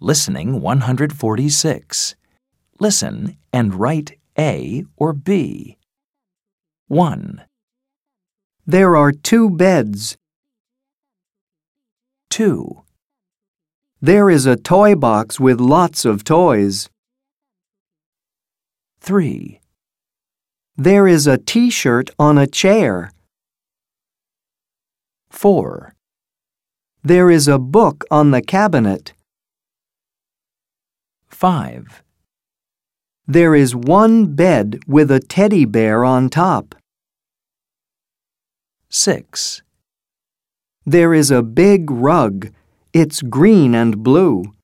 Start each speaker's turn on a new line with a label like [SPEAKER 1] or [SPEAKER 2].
[SPEAKER 1] Listening 146. Listen and write A or B. 1,
[SPEAKER 2] There are two beds.
[SPEAKER 1] 2,
[SPEAKER 2] There is a toy box with lots of toys.
[SPEAKER 1] 3,
[SPEAKER 2] There is a t-shirt on a chair.
[SPEAKER 1] 4,
[SPEAKER 2] There is a book on the cabinet.
[SPEAKER 1] 5,
[SPEAKER 2] There is one bed with a teddy bear on top.
[SPEAKER 1] 6,
[SPEAKER 2] There is a big rug. It's green and blue.